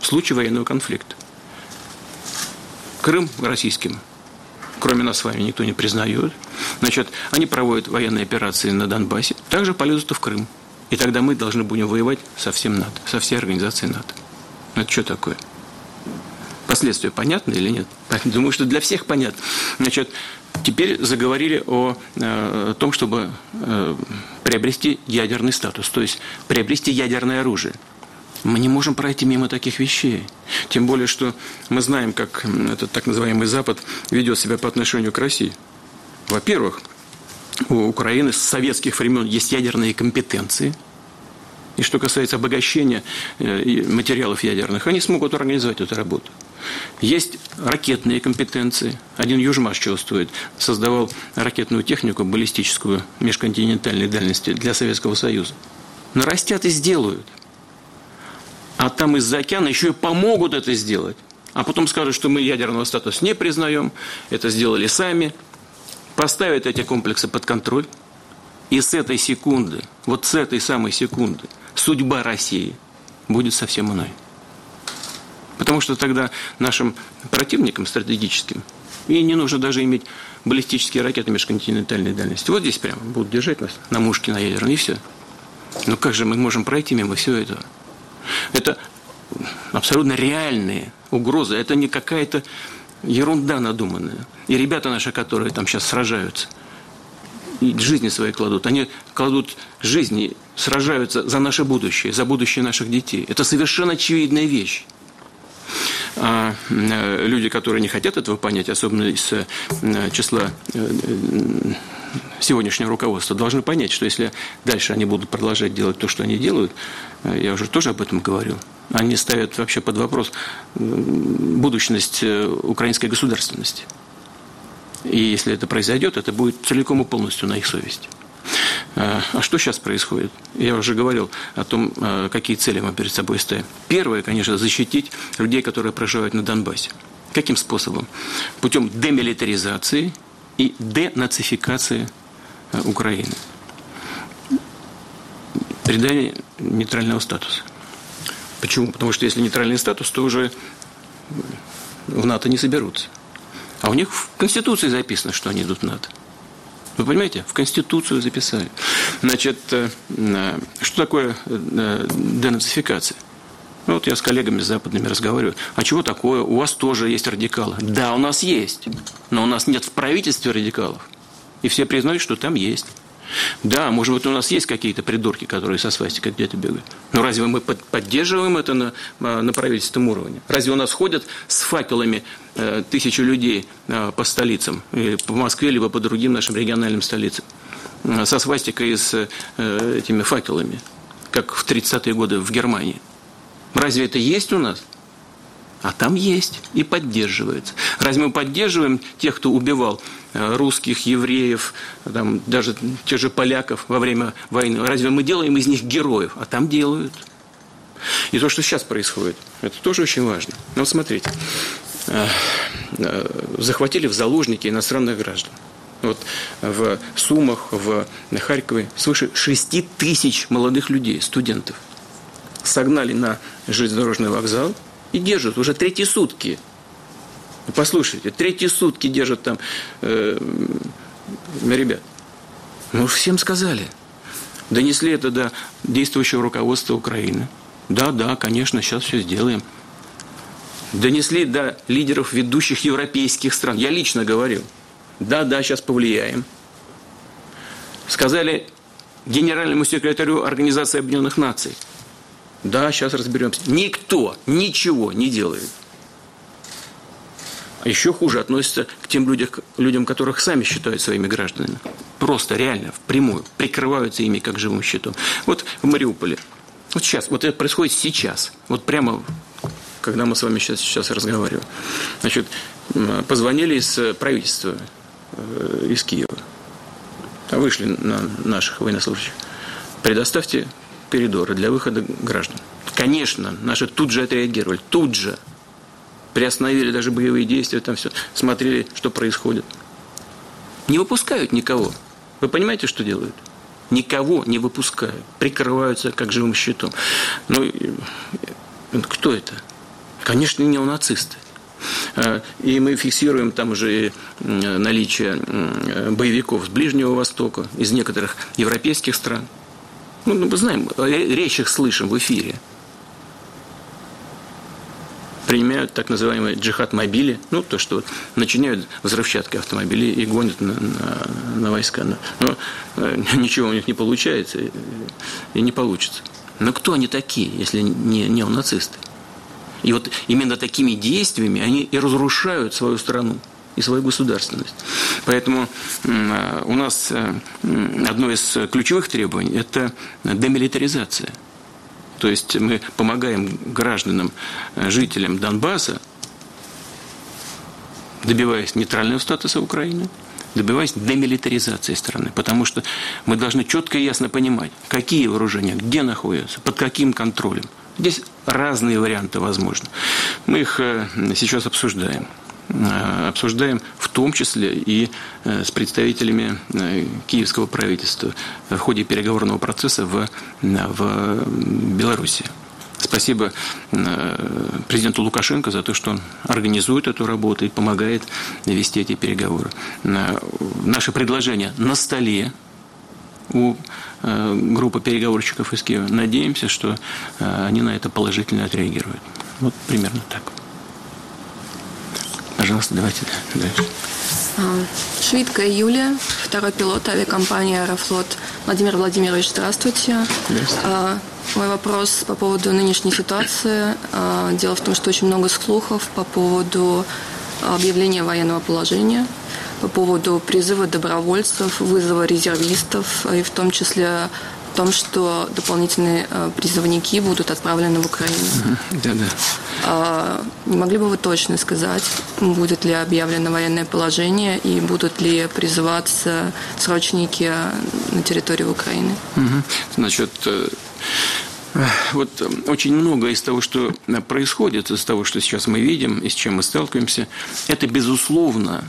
в случае военного конфликта. Крым российским, кроме нас с вами, никто не признает. Значит, они проводят военные операции на Донбассе, также полезут в Крым. И тогда мы должны будем воевать со всем НАТО, со всей организацией НАТО. Это что такое? Последствия понятны или нет? Думаю, что для всех понятно. Значит, теперь заговорили о, э, о том, чтобы э, приобрести ядерный статус, то есть приобрести ядерное оружие. Мы не можем пройти мимо таких вещей. Тем более, что мы знаем, как этот так называемый Запад ведет себя по отношению к России. Во-первых, у Украины с советских времен есть ядерные компетенции. И что касается обогащения э, материалов ядерных, они смогут организовать эту работу. Есть ракетные компетенции. Один Южмаш чувствует, создавал ракетную технику баллистическую межконтинентальной дальности для Советского Союза. Нарастят и сделают – а там из-за океана еще и помогут это сделать. А потом скажут, что мы ядерного статуса не признаем, это сделали сами, поставят эти комплексы под контроль. И с этой секунды, вот с этой самой секунды, судьба России будет совсем иной. Потому что тогда нашим противникам стратегическим и не нужно даже иметь баллистические ракеты межконтинентальной дальности. Вот здесь прямо будут держать нас на мушке на ядерной, и все. Но как же мы можем пройти мимо всего этого? Это абсолютно реальные угрозы. Это не какая-то ерунда надуманная. И ребята наши, которые там сейчас сражаются, и жизни свои кладут, они кладут жизни, сражаются за наше будущее, за будущее наших детей. Это совершенно очевидная вещь. А э, люди, которые не хотят этого понять, особенно из э, числа э, сегодняшнего руководства, должны понять, что если дальше они будут продолжать делать то, что они делают, я уже тоже об этом говорил, они ставят вообще под вопрос будущность украинской государственности. И если это произойдет, это будет целиком и полностью на их совести. А что сейчас происходит? Я уже говорил о том, какие цели мы перед собой ставим. Первое, конечно, защитить людей, которые проживают на Донбассе. Каким способом? Путем демилитаризации и денацификации Украины. Придание нейтрального статуса. Почему? Потому что если нейтральный статус, то уже в НАТО не соберутся. А у них в Конституции записано, что они идут в НАТО. Вы понимаете? В Конституцию записали. Значит, э, э, что такое э, денацификация? Ну, вот я с коллегами западными разговариваю. А чего такое? У вас тоже есть радикалы. Да, у нас есть. Но у нас нет в правительстве радикалов. И все признают, что там есть. Да, может быть, у нас есть какие-то придурки, которые со свастикой где-то бегают. Но разве мы поддерживаем это на, на правительственном уровне? Разве у нас ходят с факелами э, тысячи людей э, по столицам, или по Москве, либо по другим нашим региональным столицам, э, со свастикой и с э, этими факелами, как в 30-е годы в Германии? Разве это есть у нас? А там есть и поддерживается. Разве мы поддерживаем тех, кто убивал э, русских, евреев, там, даже тех же поляков во время войны? Разве мы делаем из них героев? А там делают. И то, что сейчас происходит, это тоже очень важно. Ну, вот смотрите, э, э, захватили в заложники иностранных граждан. Вот в Сумах, в Харькове свыше 6 тысяч молодых людей, студентов. Согнали на железнодорожный вокзал – и держат уже третьи сутки. Послушайте, третьи сутки держат там э, ребят. Ну, всем сказали. Донесли это до действующего руководства Украины. Да, да, конечно, сейчас все сделаем. Донесли до лидеров ведущих европейских стран. Я лично говорил. Да, да, сейчас повлияем. Сказали генеральному секретарю Организации Объединенных Наций – да, сейчас разберемся. Никто ничего не делает. А еще хуже относится к тем людям, людям, которых сами считают своими гражданами. Просто, реально, впрямую, прикрываются ими как живым щитом. Вот в Мариуполе. Вот сейчас, вот это происходит сейчас. Вот прямо, когда мы с вами сейчас, сейчас разговариваем. Значит, позвонили из правительства, э, из Киева. Вышли на наших военнослужащих. Предоставьте коридоры для выхода граждан. Конечно, наши тут же отреагировали, тут же. Приостановили даже боевые действия, там все, смотрели, что происходит. Не выпускают никого. Вы понимаете, что делают? Никого не выпускают. Прикрываются как живым щитом. Ну, Кто это? Конечно, неонацисты. И мы фиксируем там уже наличие боевиков с Ближнего Востока, из некоторых европейских стран. Ну, мы знаем, речь их слышим в эфире применяют так называемые джихад-мобили, ну, то, что начиняют взрывчатки автомобилей и гонят на, на, на войска. Но, но э, ничего у них не получается и, и не получится. Но кто они такие, если не неонацисты? И вот именно такими действиями они и разрушают свою страну и свою государственность. Поэтому э, у нас э, одно из ключевых требований – это демилитаризация – то есть мы помогаем гражданам, э, жителям Донбасса, добиваясь нейтрального статуса Украины, добиваясь демилитаризации страны. Потому что мы должны четко и ясно понимать, какие вооружения, где находятся, под каким контролем. Здесь разные варианты возможны. Мы их сейчас обсуждаем. Э, обсуждаем в том числе и э, с представителями э, киевского правительства в ходе переговорного процесса в, в Беларуси. Спасибо президенту Лукашенко за то, что он организует эту работу и помогает вести эти переговоры. Наши предложения на столе у группы переговорщиков из Киева. Надеемся, что они на это положительно отреагируют. Вот примерно так. Пожалуйста, давайте дальше. Швидкая Юлия, второй пилот авиакомпании «Аэрофлот». Владимир Владимирович, здравствуйте. здравствуйте. А, мой вопрос по поводу нынешней ситуации. А, дело в том, что очень много слухов по поводу объявления военного положения, по поводу призыва добровольцев, вызова резервистов, и в том числе о том, что дополнительные э, призывники будут отправлены в Украину. Да, да. Не могли бы вы точно сказать, будет ли объявлено военное положение и будут ли призываться срочники на территории Украины? Угу. Значит, э, вот э, очень много из того, что происходит, из того, что сейчас мы видим и с чем мы сталкиваемся, это, безусловно,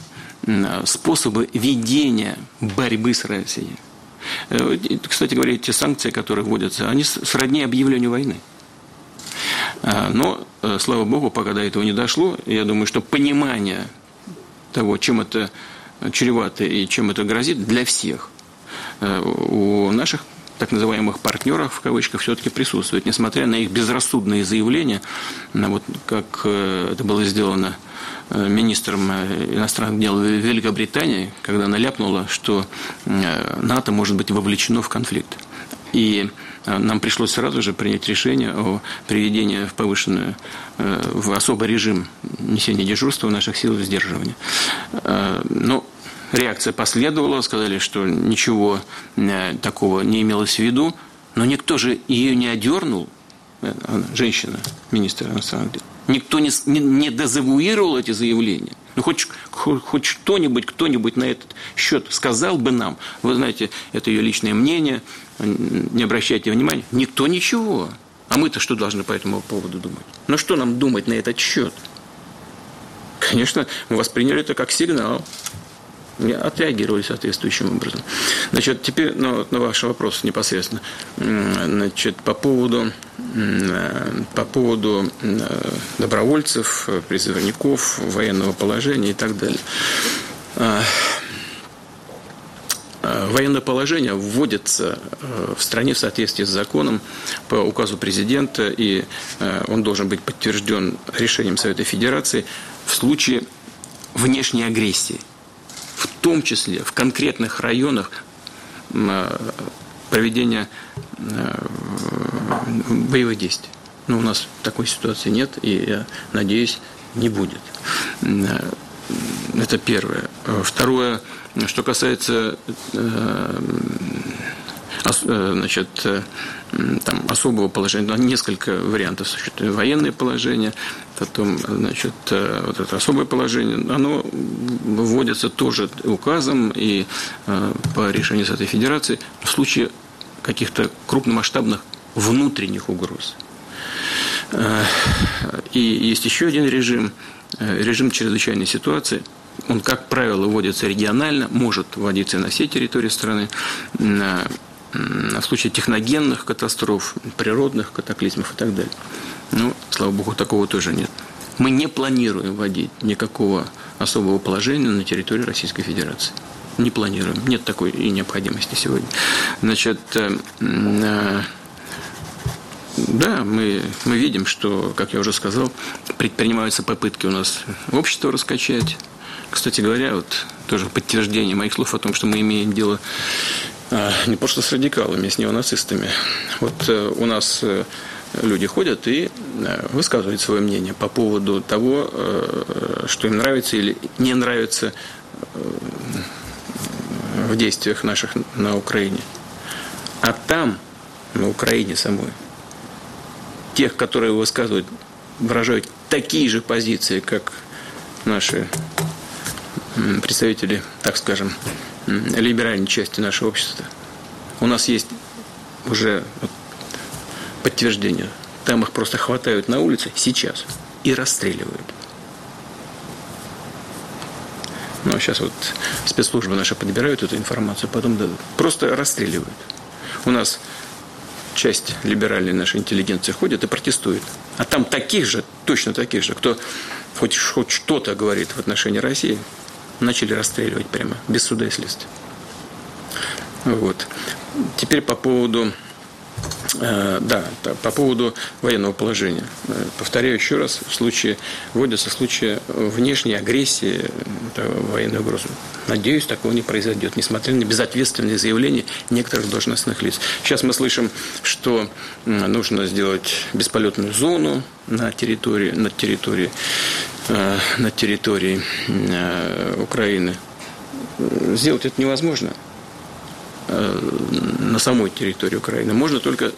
способы ведения борьбы с Россией. Э, кстати говоря, те санкции, которые вводятся, они сродни объявлению войны. А, но, э, слава богу, пока до этого не дошло, я думаю, что понимание того, чем это чревато и чем это грозит для всех, э, у наших так называемых партнеров, в кавычках, все-таки присутствует, несмотря на их безрассудные заявления, вот как это было сделано Э, министром э, иностранных дел Великобритании, когда она ляпнула, что э, НАТО может быть вовлечено в конфликт. И нам пришлось сразу же принять решение о приведении в повышенную, в особый режим несения дежурства наших сил сдерживания. Но реакция последовала, сказали, что ничего такого не имелось в виду, но никто же ее не одернул, женщина, министр иностранных дел. Никто не, не, не дезавуировал эти заявления. Ну, хоть, хоть, что-нибудь, кто-нибудь на этот счет сказал бы нам. Вы знаете, это ее личное мнение, не обращайте внимания. Никто ничего. А мы-то что должны по этому поводу думать? Ну, что нам думать на этот счет? Конечно, мы восприняли это как сигнал отреагировали соответствующим образом. Значит, теперь ну, на ваш вопрос непосредственно. Значит, по поводу, по поводу добровольцев, призывников, военного положения и так далее. А, а, военное положение вводится э, в стране в соответствии с законом по указу президента, и э, он должен быть подтвержден решением Совета Федерации в случае внешней агрессии – в том числе в конкретных районах э, проведения э, боевых действий. Но у нас такой ситуации нет, и я надеюсь, не будет. Э, это первое. Второе, что касается значит, там, особого положения, несколько вариантов существует. Военное положение, потом, значит, э, вот это особое положение, оно вводится тоже указом и э, по решению Совета Федерации в случае каких-то крупномасштабных внутренних угроз. Э, и есть еще один режим, режим чрезвычайной ситуации. Он, как правило, вводится регионально, может вводиться на всей территории страны в случае техногенных катастроф, природных катаклизмов и так далее. Ну, слава богу, такого тоже нет. Мы не планируем вводить никакого особого положения на территории Российской Федерации. Не планируем. Нет такой и необходимости сегодня. Значит, э, э, да, мы, мы видим, что, как я уже сказал, предпринимаются попытки у нас общество раскачать. Кстати говоря, вот тоже подтверждение моих слов о том, что мы имеем дело не просто с радикалами, а с неонацистами. Вот у нас люди ходят и высказывают свое мнение по поводу того, что им нравится или не нравится в действиях наших на Украине. А там, на Украине самой, тех, которые высказывают, выражают такие же позиции, как наши представители, так скажем, либеральной части нашего общества. У нас есть уже подтверждение. Там их просто хватают на улице сейчас и расстреливают. Ну, а сейчас вот спецслужбы наши подбирают эту информацию, потом дадут. Просто расстреливают. У нас часть либеральной нашей интеллигенции ходит и протестует. А там таких же, точно таких же, кто хоть, хоть что-то говорит в отношении России, начали расстреливать прямо, без суда и следствия. Вот. Теперь по поводу да, по поводу военного положения. Э, повторяю еще раз, в случае, вводится в случае внешней агрессии военной угрозы. Надеюсь, такого не произойдет, несмотря на безответственные заявления некоторых должностных лиц. Сейчас мы слышим, что нужно сделать бесполетную зону на территории, на территории, э, на территории Украины. Сделать это невозможно. Э, на самой территории Украины. Можно только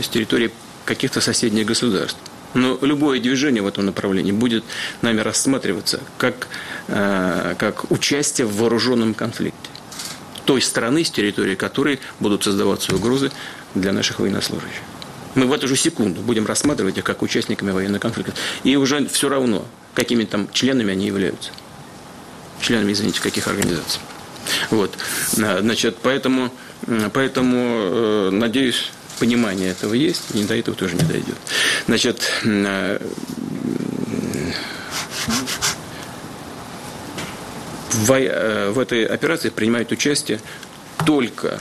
с территории каких-то соседних государств. Но любое движение в этом направлении будет нами рассматриваться как, э, как участие в вооруженном конфликте той страны, с территории которой будут создаваться угрозы для наших военнослужащих. Мы в эту же секунду будем рассматривать их как участниками военного конфликта. И уже все равно, какими там членами они являются. Членами, извините, каких организаций. Вот. А, значит, поэтому, поэтому, э, надеюсь, понимание этого есть, и до этого тоже не дойдет. Значит, э, в, э, в этой операции принимают участие только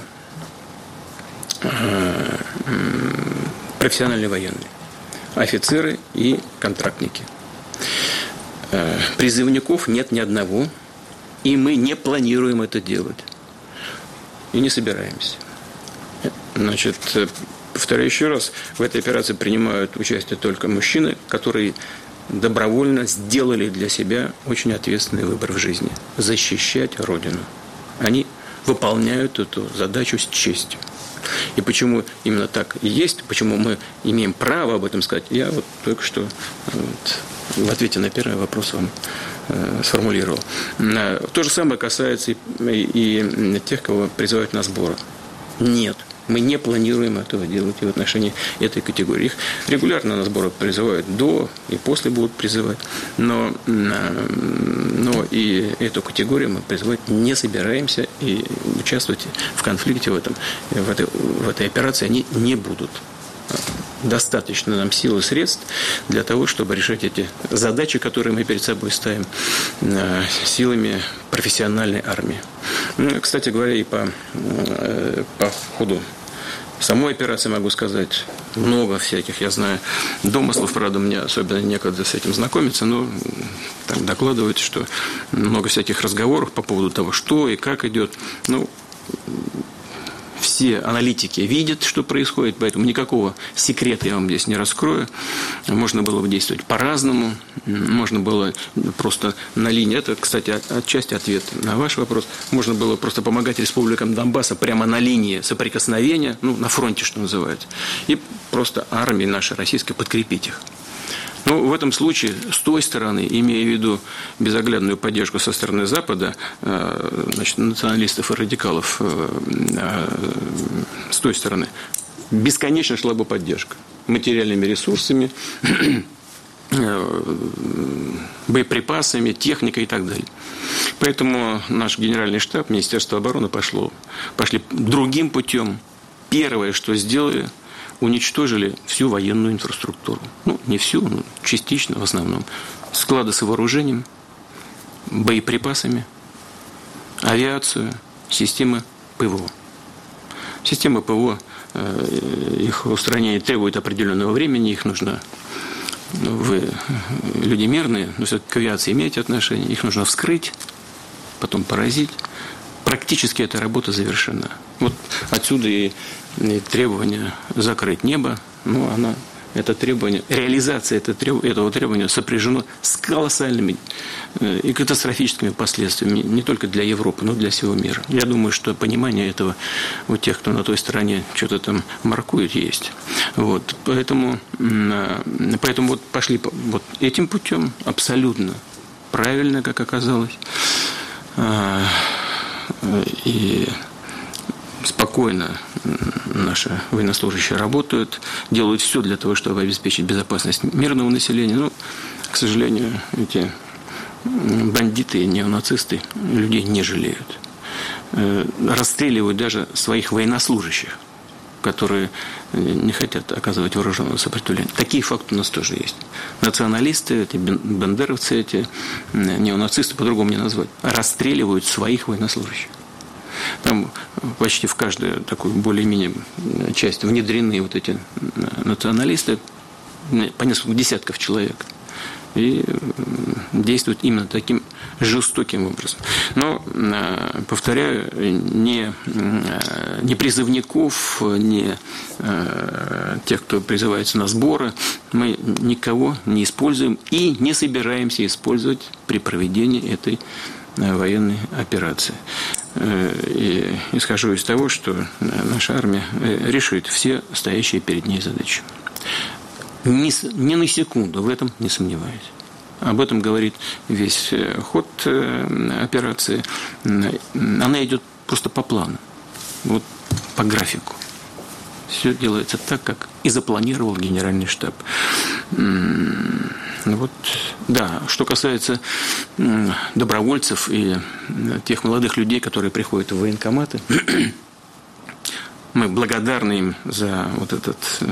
профессиональные военные, офицеры и контрактники. Призывников нет ни одного, и мы не планируем это делать. И не собираемся. Значит, повторяю еще раз, в этой операции принимают участие только мужчины, которые добровольно сделали для себя очень ответственный выбор в жизни – защищать Родину. Они выполняют эту задачу с честью. И почему именно так и есть, почему мы имеем право об этом сказать, я вот только что вот, в ответе на первый вопрос вам Э, сформулировал. Э, то же самое касается и, и тех, кого призывают на сборы. Нет. Мы не планируем этого делать и в отношении этой категории. Их регулярно на сборы призывают до и после будут призывать. Но, э, но и эту категорию мы призывать не собираемся и участвовать в конфликте в, этом, в, этой, в этой операции они не будут достаточно нам сил и средств для того, чтобы решать эти задачи, которые мы перед собой ставим, э, силами профессиональной армии. Ну, кстати говоря, и по, э, по ходу самой операции могу сказать много всяких, я знаю, домыслов, правда, мне особенно некогда с этим знакомиться, но так докладывают, что много всяких разговоров по поводу того, что и как идет. Ну, все аналитики видят, что происходит, поэтому никакого секрета я вам здесь не раскрою. Можно было бы действовать по-разному, можно было просто на линии, это, кстати, отчасти ответ на ваш вопрос, можно было просто помогать республикам Донбасса прямо на линии соприкосновения, ну, на фронте, что называется, и просто армии нашей российской подкрепить их. Ну, в этом случае, с той стороны, имея в виду безоглядную поддержку со стороны Запада, э, значит, националистов и радикалов, э, э, с той стороны, бесконечно шла бы поддержка материальными ресурсами, боеприпасами, техникой и так далее. Поэтому наш генеральный штаб, Министерство обороны пошло, пошли другим путем. Первое, что сделали, уничтожили всю военную инфраструктуру. Ну, не всю, но частично в основном. Склады с вооружением, боеприпасами, авиацию, системы ПВО. Системы ПВО, э, их устранение требует определенного времени, их нужно ну, вы люди мирные, но все-таки к авиации имеете отношение, их нужно вскрыть, потом поразить. Практически эта работа завершена. Вот отсюда и, и требование закрыть небо, ну, она это требование, реализация это, этого требования сопряжено с колоссальными э, и катастрофическими последствиями не только для Европы, но и для всего мира. Я думаю, что понимание этого у тех, кто на той стороне что-то там маркует, есть. Вот. Поэтому, э, поэтому вот пошли вот этим путем абсолютно правильно, как оказалось. И спокойно наши военнослужащие работают, делают все для того, чтобы обеспечить безопасность мирного населения. Но, к сожалению, эти бандиты и неонацисты людей не жалеют. Э, расстреливают даже своих военнослужащих, которые не хотят оказывать вооруженное сопротивление. Такие факты у нас тоже есть. Националисты, эти бандеровцы, эти неонацисты, по-другому не назвать, расстреливают своих военнослужащих. Там почти в каждую такую более-менее часть внедрены вот эти националисты, по несколько десятков человек. И действуют именно таким жестоким образом. Но, э, повторяю, не, э, не призывников, не э, тех, кто призывается на сборы, мы никого не используем и не собираемся использовать при проведении этой военной операции. Э, и исхожу из того, что наша армия э, решит все стоящие перед ней задачи. Ни, ни на секунду в этом не сомневаюсь. Об этом говорит весь э, ход операции. Она идет просто по плану, вот по графику. Все делается так, как и запланировал генеральный штаб. Ну вот, да, что касается добровольцев и тех молодых людей, которые приходят в военкоматы, мы благодарны им за вот этот э,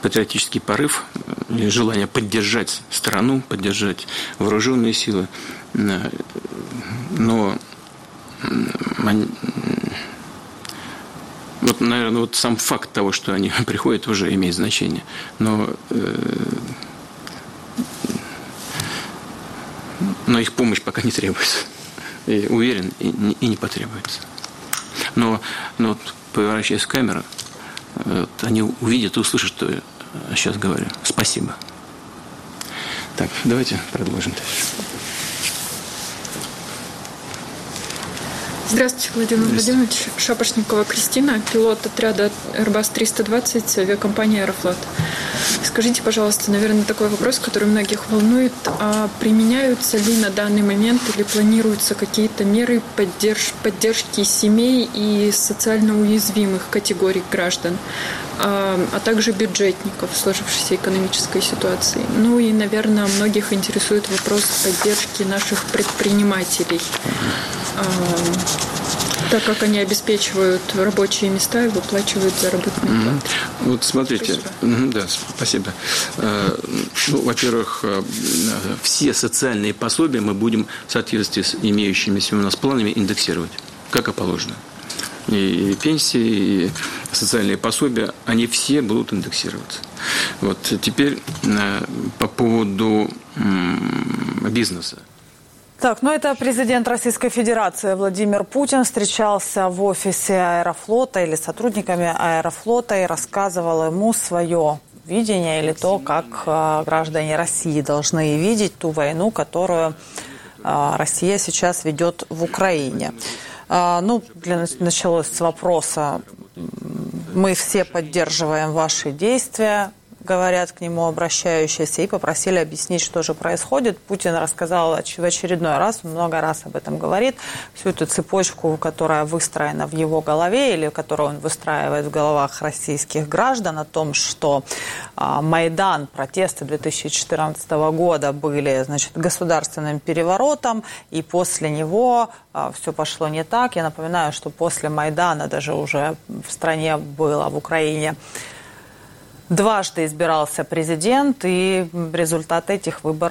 патриотический порыв и желание поддержать страну, поддержать вооруженные силы. Но вот, наверное, вот сам факт того, что они приходят, уже имеет значение. Но э, но их помощь пока не требуется. И уверен, и не, и не потребуется. Но, но вот, поворачиваясь в камеру, вот, они увидят и услышат, что я сейчас говорю. Спасибо. Так, давайте продолжим дальше. Здравствуйте, Владимир Владимирович. Шапошникова Кристина, пилот отряда Airbus-320 авиакомпании «Аэрофлот». Скажите, пожалуйста, наверное, такой вопрос, который многих волнует. А применяются ли на данный момент или планируются какие-то меры поддерж поддержки семей и социально уязвимых категорий граждан, а, а также бюджетников в сложившейся экономической ситуации? Ну и, наверное, многих интересует вопрос поддержки наших предпринимателей так как они обеспечивают рабочие места и выплачивают заработные mm-hmm. платы. Вот смотрите, спасибо. да, спасибо. Э, ну, во-первых, э, все социальные пособия мы будем в соответствии с имеющимися у нас планами индексировать, как и положено. И пенсии, и социальные пособия, они все будут индексироваться. Вот теперь э, по поводу бизнеса. Так, ну это президент Российской Федерации Владимир Путин встречался в офисе Аэрофлота или сотрудниками Аэрофлота и рассказывал ему свое видение или то, как э, граждане России должны видеть ту войну, которую э, Россия сейчас ведет в Украине. Э, ну, для, началось с вопроса, мы все поддерживаем ваши действия, говорят к нему обращающиеся, и попросили объяснить, что же происходит. Путин рассказал в очередной раз, много раз об этом говорит, всю эту цепочку, которая выстроена в его голове или которую он выстраивает в головах российских граждан о том, что а, Майдан, протесты 2014 года были значит, государственным переворотом, и после него а, все пошло не так. Я напоминаю, что после Майдана даже уже в стране было, в Украине, дважды избирался президент, и результаты этих выборов